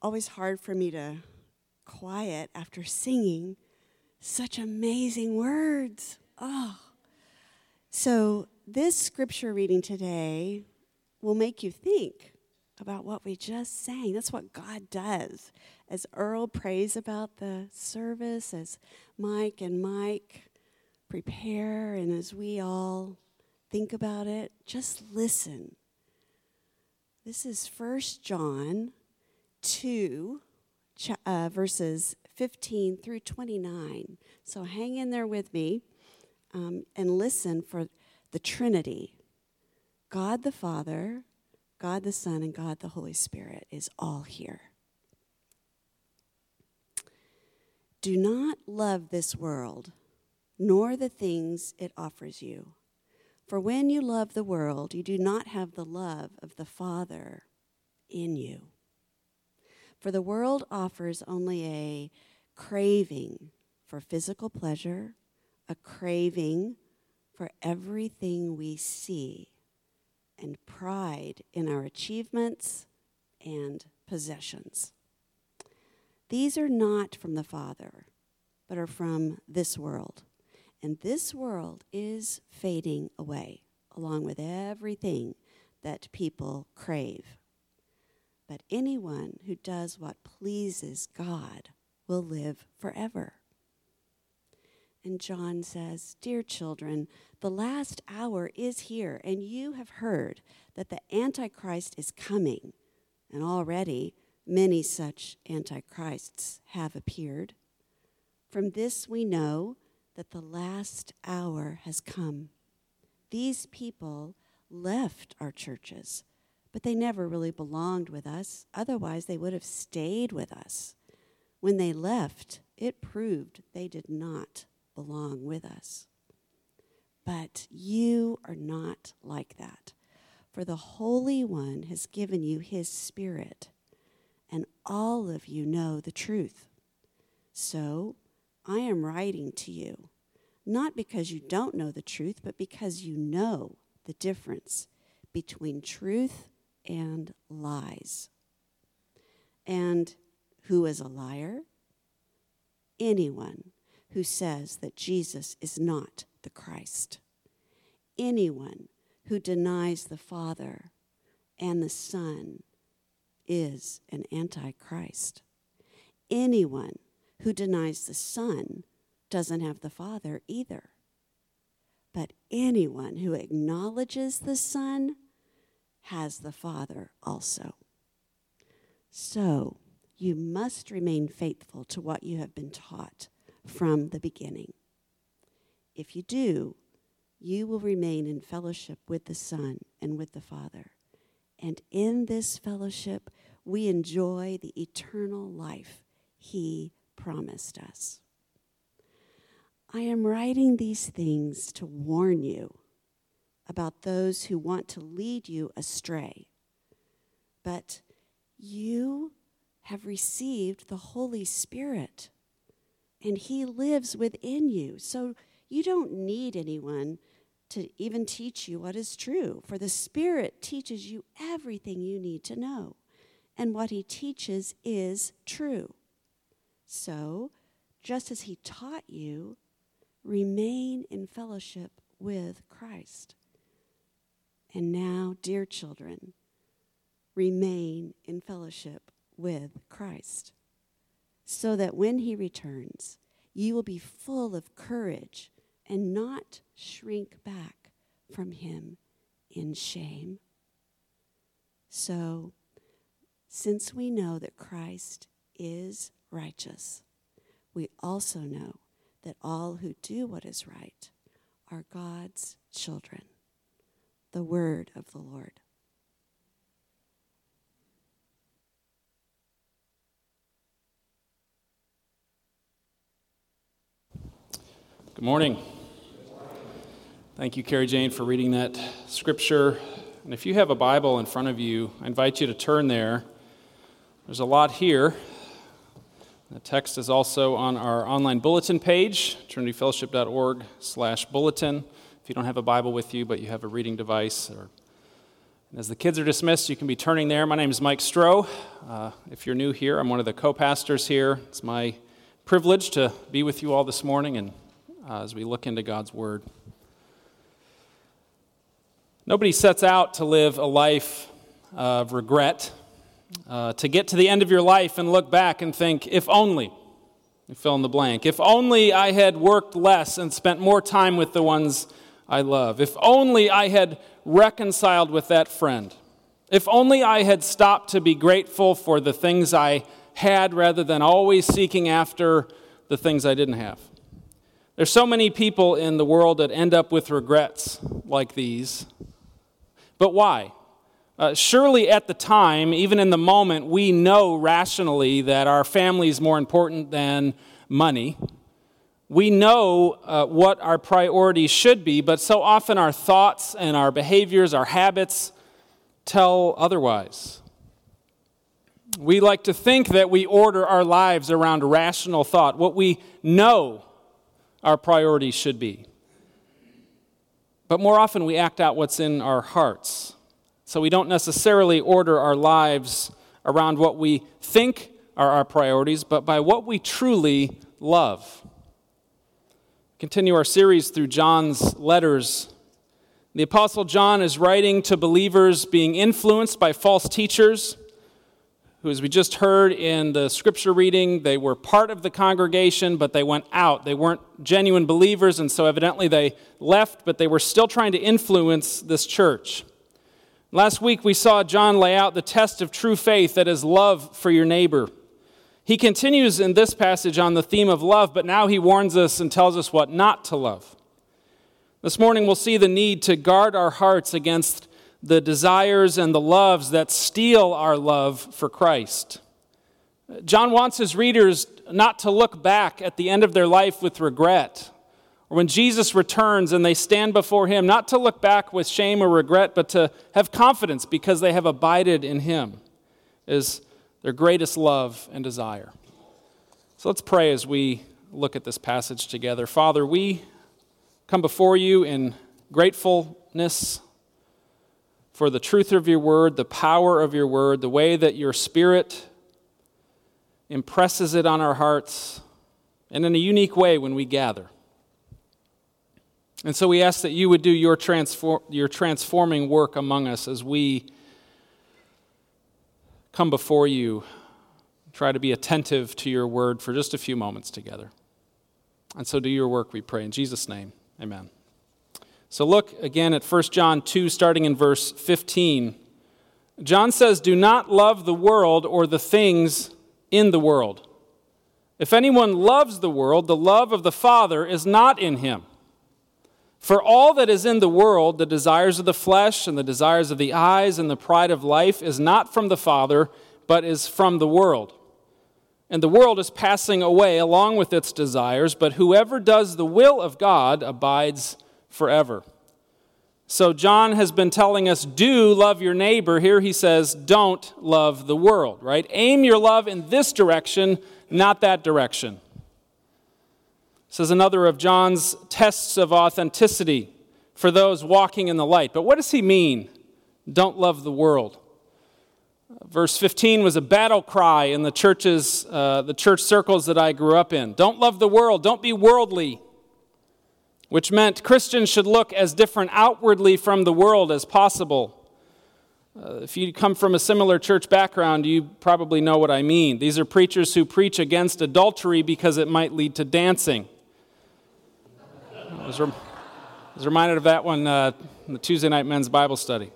always hard for me to quiet after singing such amazing words. Oh. So, this scripture reading today will make you think about what we just sang. That's what God does. As Earl prays about the service, as Mike and Mike prepare, and as we all think about it, just listen. This is 1 John 2, uh, verses 15 through 29. So hang in there with me um, and listen for the Trinity God the Father, God the Son, and God the Holy Spirit is all here. Do not love this world, nor the things it offers you. For when you love the world, you do not have the love of the Father in you. For the world offers only a craving for physical pleasure, a craving for everything we see, and pride in our achievements and possessions. These are not from the Father, but are from this world. And this world is fading away, along with everything that people crave. But anyone who does what pleases God will live forever. And John says, Dear children, the last hour is here, and you have heard that the Antichrist is coming. And already many such Antichrists have appeared. From this we know that the last hour has come. These people left our churches, but they never really belonged with us. Otherwise, they would have stayed with us. When they left, it proved they did not belong with us. But you are not like that, for the Holy One has given you his Spirit, and all of you know the truth. So I am writing to you, not because you don't know the truth, but because you know the difference between truth and lies. And who is a liar? Anyone who says that Jesus is not the Christ. Anyone who denies the Father and the Son is an antichrist. Anyone who denies the Son doesn't have the Father either. But anyone who acknowledges the Son has the Father also. So you must remain faithful to what you have been taught from the beginning. If you do, you will remain in fellowship with the Son and with the Father. And in this fellowship, we enjoy the eternal life He promised us. I am writing these things to warn you about those who want to lead you astray. But you have received the Holy Spirit, and He lives within you. So you don't need anyone to even teach you what is true, for the Spirit teaches you everything you need to know. And what He teaches is true. So, just as He taught you, remain in fellowship with Christ. And now, dear children, remain in fellowship with Christ, so that when he returns, you will be full of courage and not shrink back from him in shame. So, since we know that Christ is righteous, we also know that all who do what is right are God's children. The word of the Lord. Good morning. Thank you, Carrie Jane, for reading that scripture. And if you have a Bible in front of you, I invite you to turn there. There's a lot here. The text is also on our online bulletin page, trinityfellowship.org slash bulletin. If you don't have a Bible with you, but you have a reading device or as the kids are dismissed, you can be turning there. My name is Mike Stroh. Uh, if you're new here, I'm one of the co pastors here. It's my privilege to be with you all this morning and uh, as we look into God's Word. Nobody sets out to live a life of regret, uh, to get to the end of your life and look back and think, if only, fill in the blank, if only I had worked less and spent more time with the ones I love, if only I had reconciled with that friend. If only I had stopped to be grateful for the things I had rather than always seeking after the things I didn't have. There's so many people in the world that end up with regrets like these. But why? Uh, surely at the time, even in the moment, we know rationally that our family is more important than money. We know uh, what our priorities should be, but so often our thoughts and our behaviors, our habits, tell otherwise. We like to think that we order our lives around rational thought, what we know our priorities should be. But more often we act out what's in our hearts. So we don't necessarily order our lives around what we think are our priorities, but by what we truly love continue our series through John's letters. The Apostle John is writing to believers being influenced by false teachers, who, as we just heard in the scripture reading, they were part of the congregation, but they went out. They weren't genuine believers, and so evidently they left, but they were still trying to influence this church. Last week, we saw John lay out the test of true faith that is love for your neighbor. He continues in this passage on the theme of love, but now he warns us and tells us what not to love. This morning, we'll see the need to guard our hearts against the desires and the loves that steal our love for Christ. John wants his readers not to look back at the end of their life with regret, or when Jesus returns and they stand before him, not to look back with shame or regret, but to have confidence because they have abided in him. Is their greatest love and desire. So let's pray as we look at this passage together. Father, we come before you in gratefulness for the truth of your word, the power of your word, the way that your spirit impresses it on our hearts, and in a unique way when we gather. And so we ask that you would do your, transform, your transforming work among us as we come before you, try to be attentive to your word for just a few moments together. And so do your work, we pray. In Jesus' name, amen. So look again at 1 John 2, starting in verse 15. John says, Do not love the world or the things in the world. If anyone loves the world, the love of the Father is not in him. For all that is in the world, the desires of the flesh and the desires of the eyes and the pride of life, is not from the Father, but is from the world. And the world is passing away along with its desires, but whoever does the will of God abides forever. So, John has been telling us, do love your neighbor. Here he says, don't love the world, right? Aim your love in this direction, not that direction. This is another of John's tests of authenticity for those walking in the light. But what does he mean? Don't love the world. Verse 15 was a battle cry in the churches, uh, the church circles that I grew up in. Don't love the world. Don't be worldly. Which meant Christians should look as different outwardly from the world as possible. Uh, if you come from a similar church background, you probably know what I mean. These are preachers who preach against adultery because it might lead to dancing. I was, I was reminded of that one uh, in the Tuesday night men's Bible study.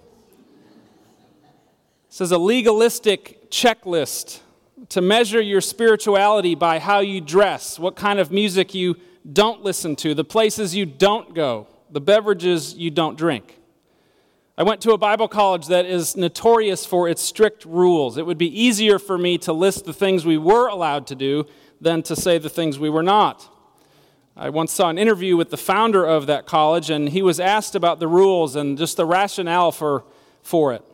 This is a legalistic checklist to measure your spirituality by how you dress, what kind of music you don't listen to, the places you don't go, the beverages you don't drink. I went to a Bible college that is notorious for its strict rules. It would be easier for me to list the things we were allowed to do than to say the things we were not. I once saw an interview with the founder of that college, and he was asked about the rules and just the rationale for, for it.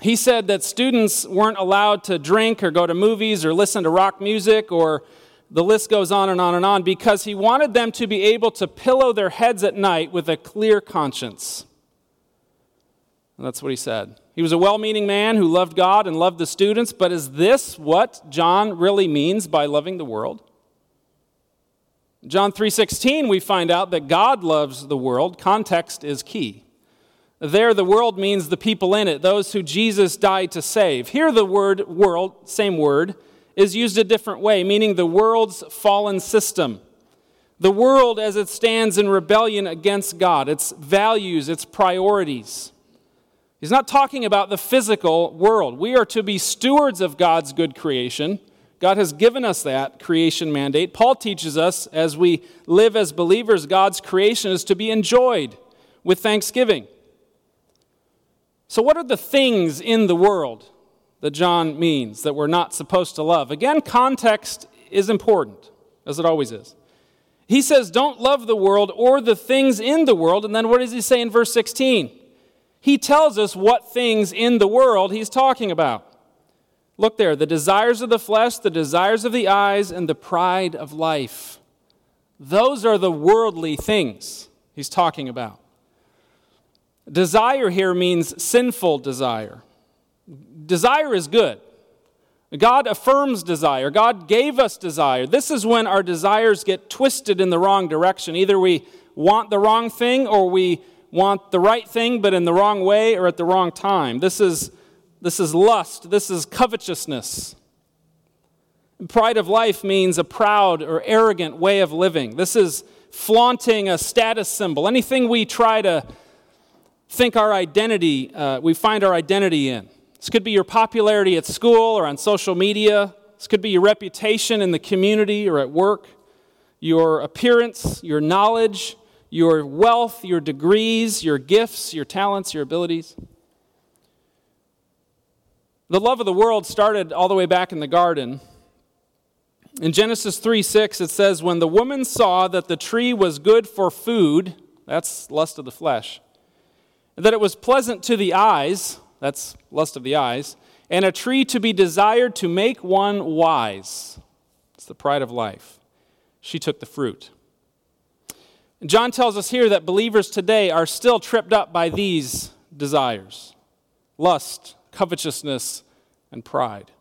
He said that students weren't allowed to drink or go to movies or listen to rock music, or the list goes on and on and on, because he wanted them to be able to pillow their heads at night with a clear conscience. And that's what he said. He was a well meaning man who loved God and loved the students, but is this what John really means by loving the world? John 3:16 we find out that God loves the world. Context is key. There the world means the people in it, those who Jesus died to save. Here the word world, same word, is used a different way, meaning the world's fallen system. The world as it stands in rebellion against God, its values, its priorities. He's not talking about the physical world. We are to be stewards of God's good creation. God has given us that creation mandate. Paul teaches us as we live as believers, God's creation is to be enjoyed with thanksgiving. So, what are the things in the world that John means that we're not supposed to love? Again, context is important, as it always is. He says, Don't love the world or the things in the world. And then what does he say in verse 16? He tells us what things in the world he's talking about. Look there the desires of the flesh, the desires of the eyes, and the pride of life. Those are the worldly things he's talking about. Desire here means sinful desire. Desire is good. God affirms desire. God gave us desire. This is when our desires get twisted in the wrong direction. Either we want the wrong thing or we want the right thing but in the wrong way or at the wrong time. This is this is lust. This is covetousness. Pride of life means a proud or arrogant way of living. This is flaunting a status symbol. Anything we try to think our identity, uh, we find our identity in. This could be your popularity at school or on social media. This could be your reputation in the community or at work, your appearance, your knowledge, your wealth, your degrees, your gifts, your talents, your abilities. The love of the world started all the way back in the garden. In Genesis 3 6, it says, When the woman saw that the tree was good for food, that's lust of the flesh, that it was pleasant to the eyes, that's lust of the eyes, and a tree to be desired to make one wise, it's the pride of life, she took the fruit. John tells us here that believers today are still tripped up by these desires lust, covetousness, and pride.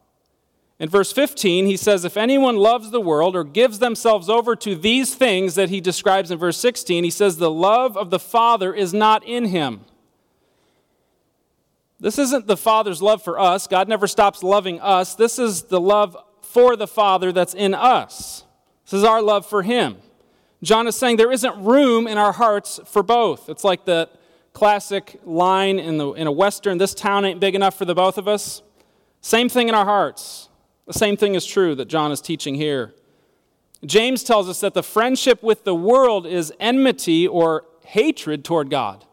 In verse 15, he says, If anyone loves the world or gives themselves over to these things that he describes in verse 16, he says, The love of the Father is not in him. This isn't the Father's love for us. God never stops loving us. This is the love for the Father that's in us. This is our love for him. John is saying there isn't room in our hearts for both. It's like the classic line in, the, in a Western this town ain't big enough for the both of us. Same thing in our hearts. The same thing is true that John is teaching here. James tells us that the friendship with the world is enmity or hatred toward God.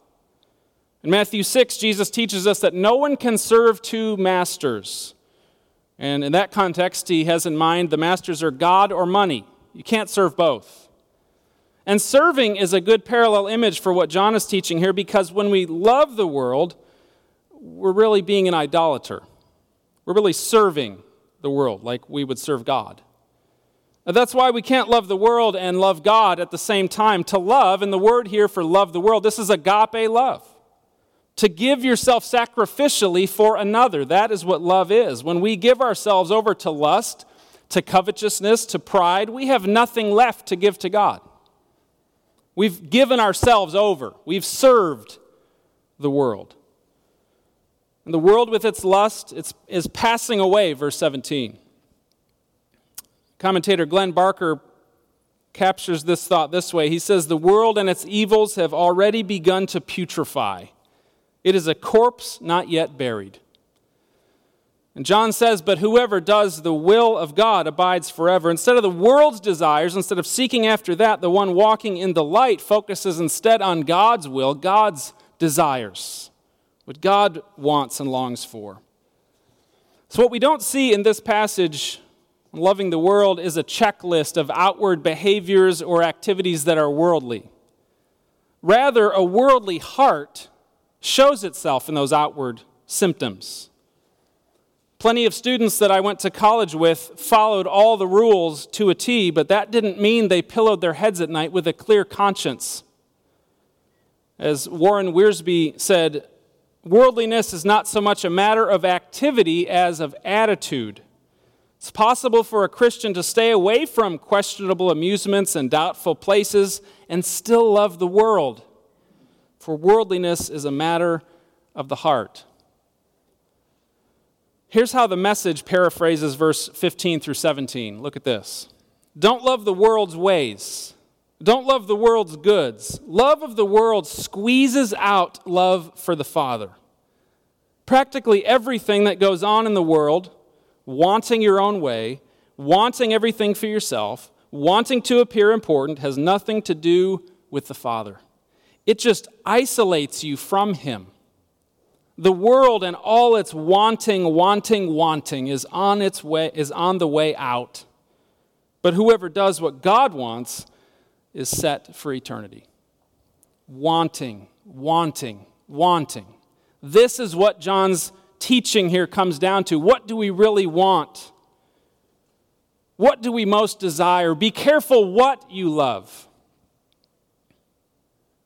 In Matthew 6, Jesus teaches us that no one can serve two masters. And in that context, he has in mind the masters are God or money. You can't serve both. And serving is a good parallel image for what John is teaching here because when we love the world, we're really being an idolater. We're really serving the world like we would serve God. That's why we can't love the world and love God at the same time. To love, and the word here for love the world, this is agape love. To give yourself sacrificially for another. That is what love is. When we give ourselves over to lust, to covetousness, to pride, we have nothing left to give to God. We've given ourselves over. We've served the world. And the world with its lust it's, is passing away, verse 17. Commentator Glenn Barker captures this thought this way. He says, The world and its evils have already begun to putrefy. It is a corpse not yet buried. And John says, But whoever does the will of God abides forever. Instead of the world's desires, instead of seeking after that, the one walking in the light focuses instead on God's will, God's desires, what God wants and longs for. So, what we don't see in this passage, loving the world, is a checklist of outward behaviors or activities that are worldly. Rather, a worldly heart shows itself in those outward symptoms. Plenty of students that I went to college with followed all the rules to a T, but that didn't mean they pillowed their heads at night with a clear conscience. As Warren Wiersbe said, worldliness is not so much a matter of activity as of attitude. It's possible for a Christian to stay away from questionable amusements and doubtful places and still love the world, for worldliness is a matter of the heart. Here's how the message paraphrases verse 15 through 17. Look at this. Don't love the world's ways. Don't love the world's goods. Love of the world squeezes out love for the Father. Practically everything that goes on in the world wanting your own way, wanting everything for yourself, wanting to appear important has nothing to do with the Father. It just isolates you from Him. The world and all its wanting, wanting, wanting is on its way is on the way out. But whoever does what God wants is set for eternity. Wanting, wanting, wanting. This is what John's teaching here comes down to what do we really want? What do we most desire? Be careful what you love.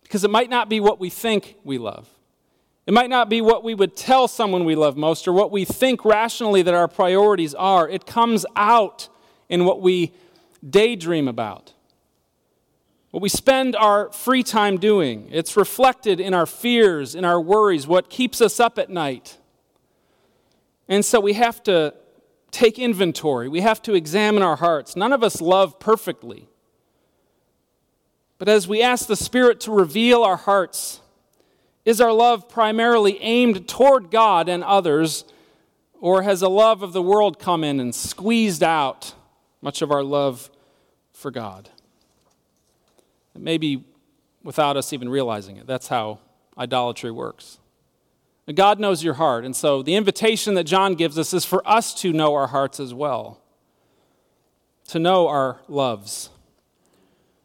Because it might not be what we think we love. It might not be what we would tell someone we love most or what we think rationally that our priorities are. It comes out in what we daydream about, what we spend our free time doing. It's reflected in our fears, in our worries, what keeps us up at night. And so we have to take inventory. We have to examine our hearts. None of us love perfectly. But as we ask the Spirit to reveal our hearts, is our love primarily aimed toward God and others, or has a love of the world come in and squeezed out much of our love for God? Maybe without us even realizing it. That's how idolatry works. God knows your heart. And so the invitation that John gives us is for us to know our hearts as well, to know our loves.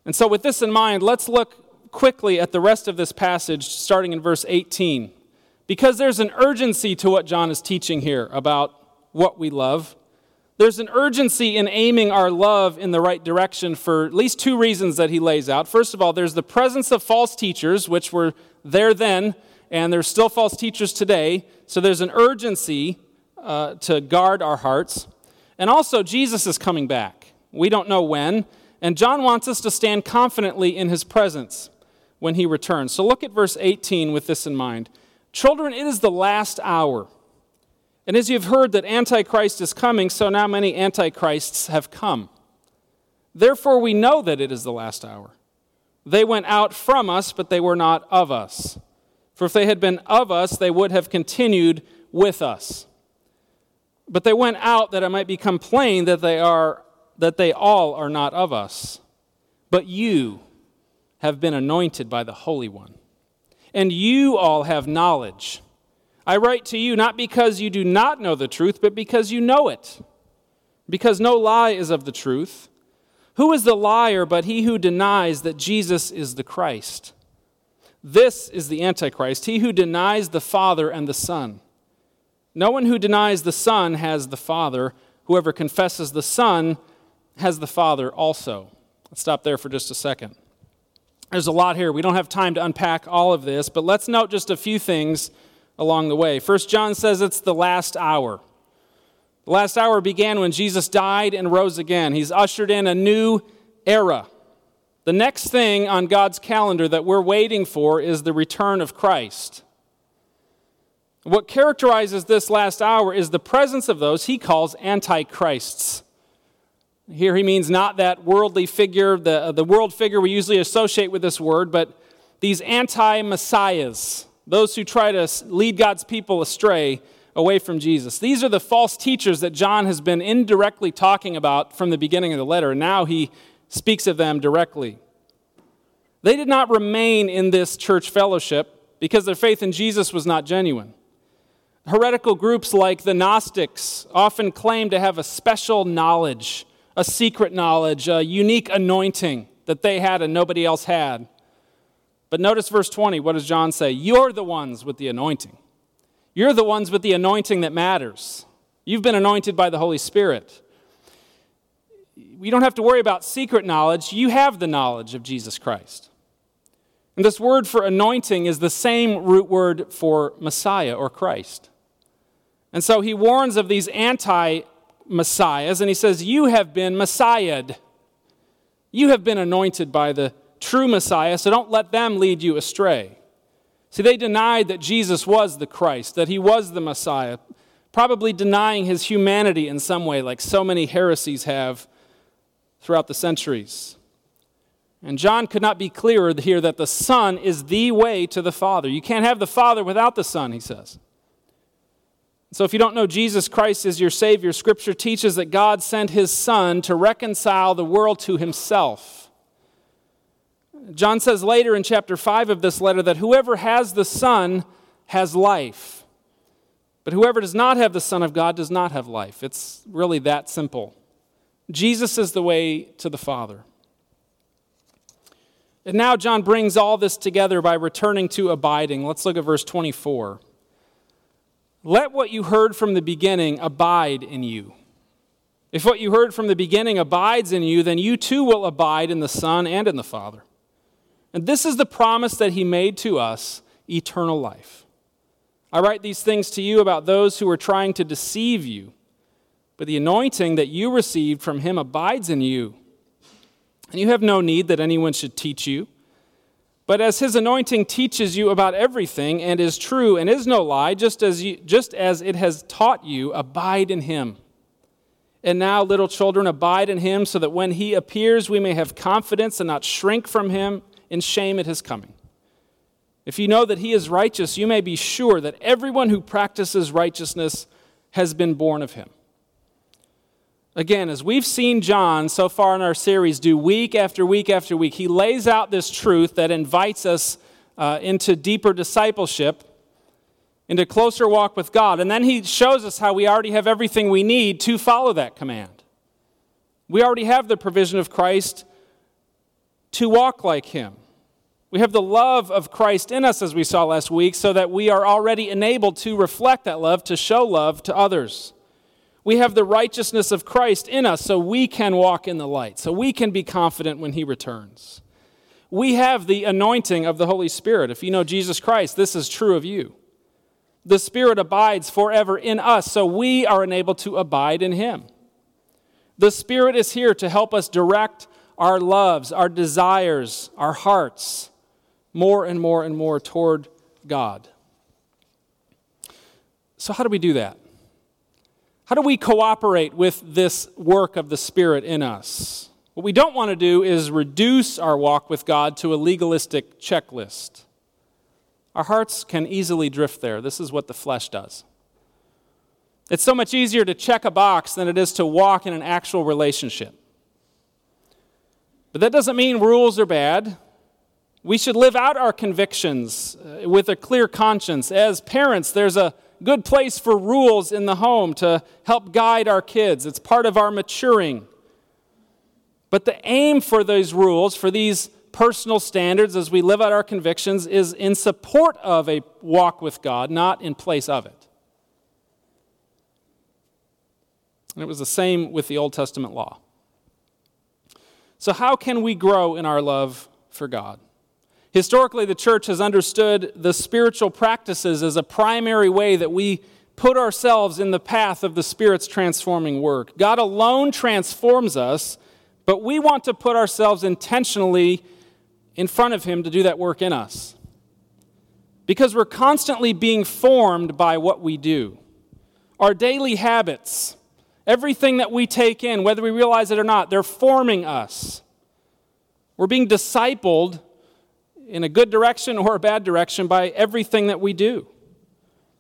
And so, with this in mind, let's look quickly at the rest of this passage, starting in verse 18, because there's an urgency to what John is teaching here about what we love. There's an urgency in aiming our love in the right direction for at least two reasons that he lays out. First of all, there's the presence of false teachers, which were there then and there's still false teachers today. So there's an urgency uh, to guard our hearts. And also, Jesus is coming back. We don't know when. And John wants us to stand confidently in his presence when he returns. So look at verse 18 with this in mind. Children, it is the last hour. And as you've heard that Antichrist is coming, so now many Antichrists have come. Therefore, we know that it is the last hour. They went out from us, but they were not of us. For if they had been of us, they would have continued with us. But they went out that it might become plain that they are that they all are not of us. But you have been anointed by the Holy One. And you all have knowledge. I write to you not because you do not know the truth, but because you know it. Because no lie is of the truth. Who is the liar but he who denies that Jesus is the Christ? This is the Antichrist, he who denies the Father and the Son. No one who denies the Son has the Father. Whoever confesses the Son has the Father also. Let's stop there for just a second. There's a lot here. We don't have time to unpack all of this, but let's note just a few things along the way. First John says it's the last hour. The last hour began when Jesus died and rose again. He's ushered in a new era. The next thing on God's calendar that we're waiting for is the return of Christ. What characterizes this last hour is the presence of those he calls antichrists. Here he means not that worldly figure, the, uh, the world figure we usually associate with this word, but these anti messiahs, those who try to lead God's people astray away from Jesus. These are the false teachers that John has been indirectly talking about from the beginning of the letter. And now he speaks of them directly. They did not remain in this church fellowship because their faith in Jesus was not genuine. Heretical groups like the Gnostics often claim to have a special knowledge, a secret knowledge, a unique anointing that they had and nobody else had. But notice verse 20. What does John say? You're the ones with the anointing. You're the ones with the anointing that matters. You've been anointed by the Holy Spirit you don't have to worry about secret knowledge. You have the knowledge of Jesus Christ. And this word for anointing is the same root word for Messiah or Christ. And so he warns of these anti messiahs and he says, You have been messiahed. You have been anointed by the true Messiah, so don't let them lead you astray. See, they denied that Jesus was the Christ, that he was the Messiah, probably denying his humanity in some way, like so many heresies have throughout the centuries. And John could not be clearer here that the Son is the way to the Father. You can't have the Father without the Son, he says. So, if you don't know Jesus Christ as your Savior, Scripture teaches that God sent His Son to reconcile the world to Himself. John says later in chapter 5 of this letter that whoever has the Son has life. But whoever does not have the Son of God does not have life. It's really that simple. Jesus is the way to the Father. And now John brings all this together by returning to abiding. Let's look at verse 24. Let what you heard from the beginning abide in you. If what you heard from the beginning abides in you, then you too will abide in the Son and in the Father. And this is the promise that He made to us eternal life. I write these things to you about those who are trying to deceive you, but the anointing that you received from Him abides in you. And you have no need that anyone should teach you. But as his anointing teaches you about everything and is true and is no lie, just as, you, just as it has taught you, abide in him. And now, little children, abide in him so that when he appears, we may have confidence and not shrink from him in shame at his coming. If you know that he is righteous, you may be sure that everyone who practices righteousness has been born of him. Again, as we've seen John so far in our series do week after week after week, he lays out this truth that invites us uh, into deeper discipleship, into closer walk with God. And then he shows us how we already have everything we need to follow that command. We already have the provision of Christ to walk like him. We have the love of Christ in us, as we saw last week, so that we are already enabled to reflect that love, to show love to others. We have the righteousness of Christ in us so we can walk in the light, so we can be confident when He returns. We have the anointing of the Holy Spirit. If you know Jesus Christ, this is true of you. The Spirit abides forever in us, so we are enabled to abide in Him. The Spirit is here to help us direct our loves, our desires, our hearts more and more and more toward God. So, how do we do that? How do we cooperate with this work of the Spirit in us? What we don't want to do is reduce our walk with God to a legalistic checklist. Our hearts can easily drift there. This is what the flesh does. It's so much easier to check a box than it is to walk in an actual relationship. But that doesn't mean rules are bad. We should live out our convictions uh, with a clear conscience. As parents, there's a good place for rules in the home to help guide our kids. It's part of our maturing. But the aim for those rules, for these personal standards as we live out our convictions, is in support of a walk with God, not in place of it. And it was the same with the Old Testament law. So, how can we grow in our love for God? Historically, the church has understood the spiritual practices as a primary way that we put ourselves in the path of the Spirit's transforming work. God alone transforms us, but we want to put ourselves intentionally in front of Him to do that work in us. Because we're constantly being formed by what we do. Our daily habits, everything that we take in, whether we realize it or not, they're forming us. We're being discipled in a good direction or a bad direction by everything that we do.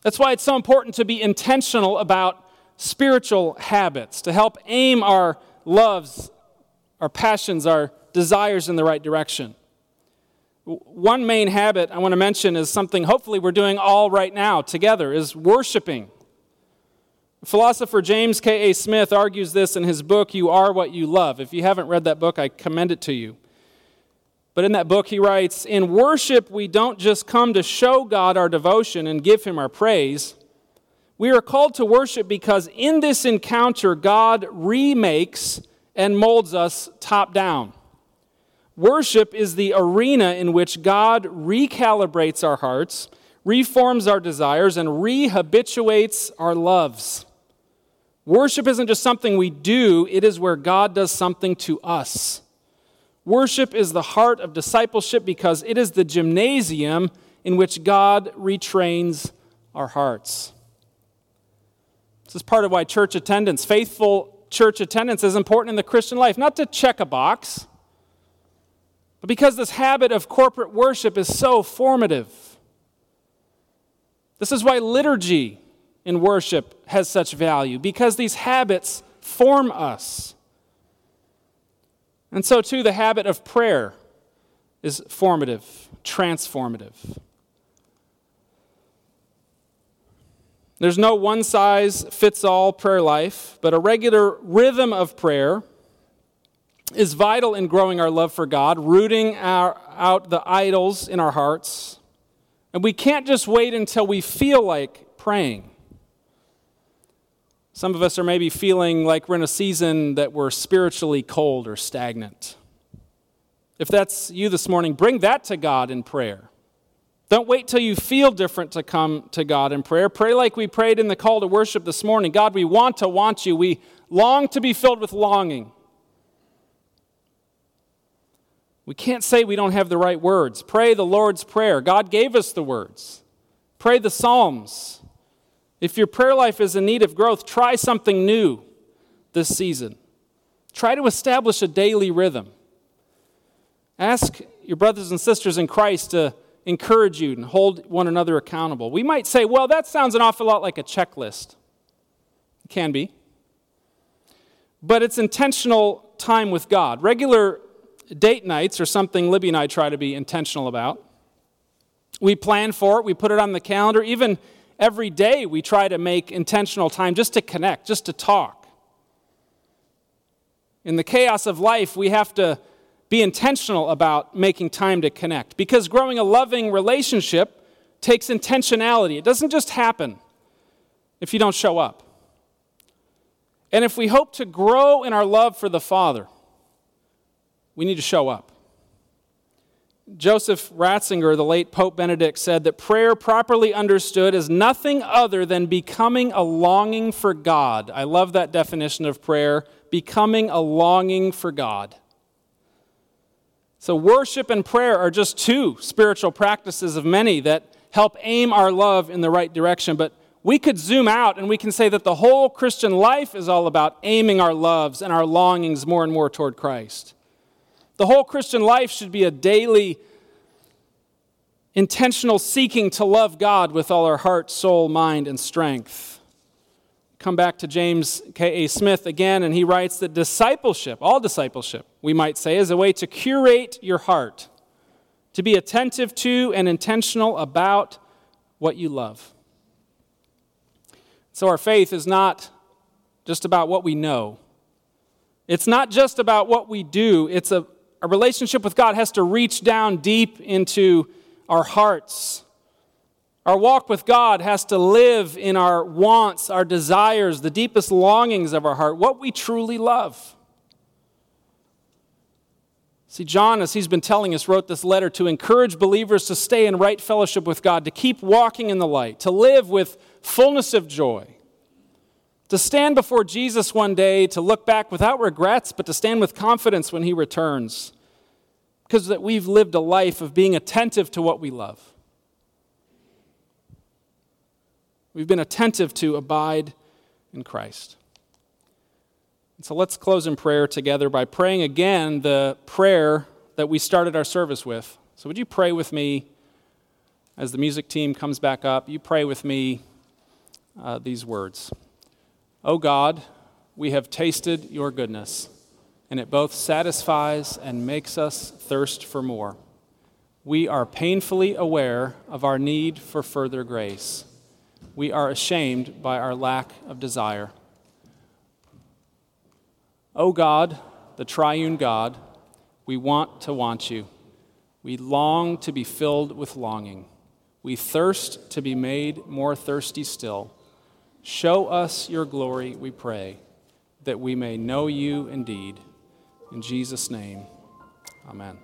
That's why it's so important to be intentional about spiritual habits, to help aim our loves, our passions, our desires in the right direction. One main habit I want to mention is something hopefully we're doing all right now together is worshiping. Philosopher James K.A. Smith argues this in his book, You Are What You Love. If you haven't read that book, I commend it to you. But in that book, he writes In worship, we don't just come to show God our devotion and give him our praise. We are called to worship because in this encounter, God remakes and molds us top down. Worship is the arena in which God recalibrates our hearts, reforms our desires, and rehabituates our loves. Worship isn't just something we do, it is where God does something to us. Worship is the heart of discipleship because it is the gymnasium in which God retrains our hearts. This is part of why church attendance, faithful church attendance, is important in the Christian life. Not to check a box, but because this habit of corporate worship is so formative. This is why liturgy in worship has such value, because these habits form us. And so, too, the habit of prayer is formative, transformative. There's no one size fits all prayer life, but a regular rhythm of prayer is vital in growing our love for God, rooting our, out the idols in our hearts. And we can't just wait until we feel like praying. Some of us are maybe feeling like we're in a season that we're spiritually cold or stagnant. If that's you this morning, bring that to God in prayer. Don't wait till you feel different to come to God in prayer. Pray like we prayed in the call to worship this morning God, we want to want you. We long to be filled with longing. We can't say we don't have the right words. Pray the Lord's Prayer. God gave us the words. Pray the Psalms. If your prayer life is in need of growth, try something new this season. Try to establish a daily rhythm. Ask your brothers and sisters in Christ to encourage you and hold one another accountable. We might say, well, that sounds an awful lot like a checklist. It can be. But it's intentional time with God. Regular date nights are something Libby and I try to be intentional about. We plan for it, we put it on the calendar. Even every day, we try to make intentional time just to connect, just to talk. In the chaos of life, we have to be intentional about making time to connect because growing a loving relationship takes intentionality. It doesn't just happen if you don't show up. And if we hope to grow in our love for the Father, we need to show up. Joseph Ratzinger, the late Pope Benedict, said that prayer, properly understood, is nothing other than becoming a longing for God. I love that definition of prayer becoming a longing for God. So, worship and prayer are just two spiritual practices of many that help aim our love in the right direction. But we could zoom out and we can say that the whole Christian life is all about aiming our loves and our longings more and more toward Christ. The whole Christian life should be a daily, intentional seeking to love God with all our heart, soul, mind, and strength. Come back to James K.A. Smith again, and he writes that discipleship, all discipleship, we might say, is a way to curate your heart, to be attentive to and intentional about what you love. So our faith is not just about what we know. It's not just about what we do, it's a, our relationship with God has to reach down deep into our hearts. Our walk with God has to live in our wants, our desires, the deepest longings of our heart, what we truly love. See, John, as he's been telling us, wrote this letter to encourage believers to stay in right fellowship with God, to keep walking in the light, to live with fullness of joy, to stand before Jesus one day, to look back without regrets, but to stand with confidence when he returns because that we've lived a life of being attentive to what we love. We've been attentive to abide in Christ. And so let's close in prayer together by praying again the prayer that we started our service with. So, would you pray with me as the music team comes back up? You pray with me uh, these words O God, we have tasted your goodness and it both satisfies and makes us thirst for more. We are painfully aware of our need for further grace. We are ashamed by our lack of desire. O God, the triune God, we want to want you. We long to be filled with longing. We thirst to be made more thirsty still. Show us your glory, we pray, that we may know you indeed. In Jesus' name, Amen.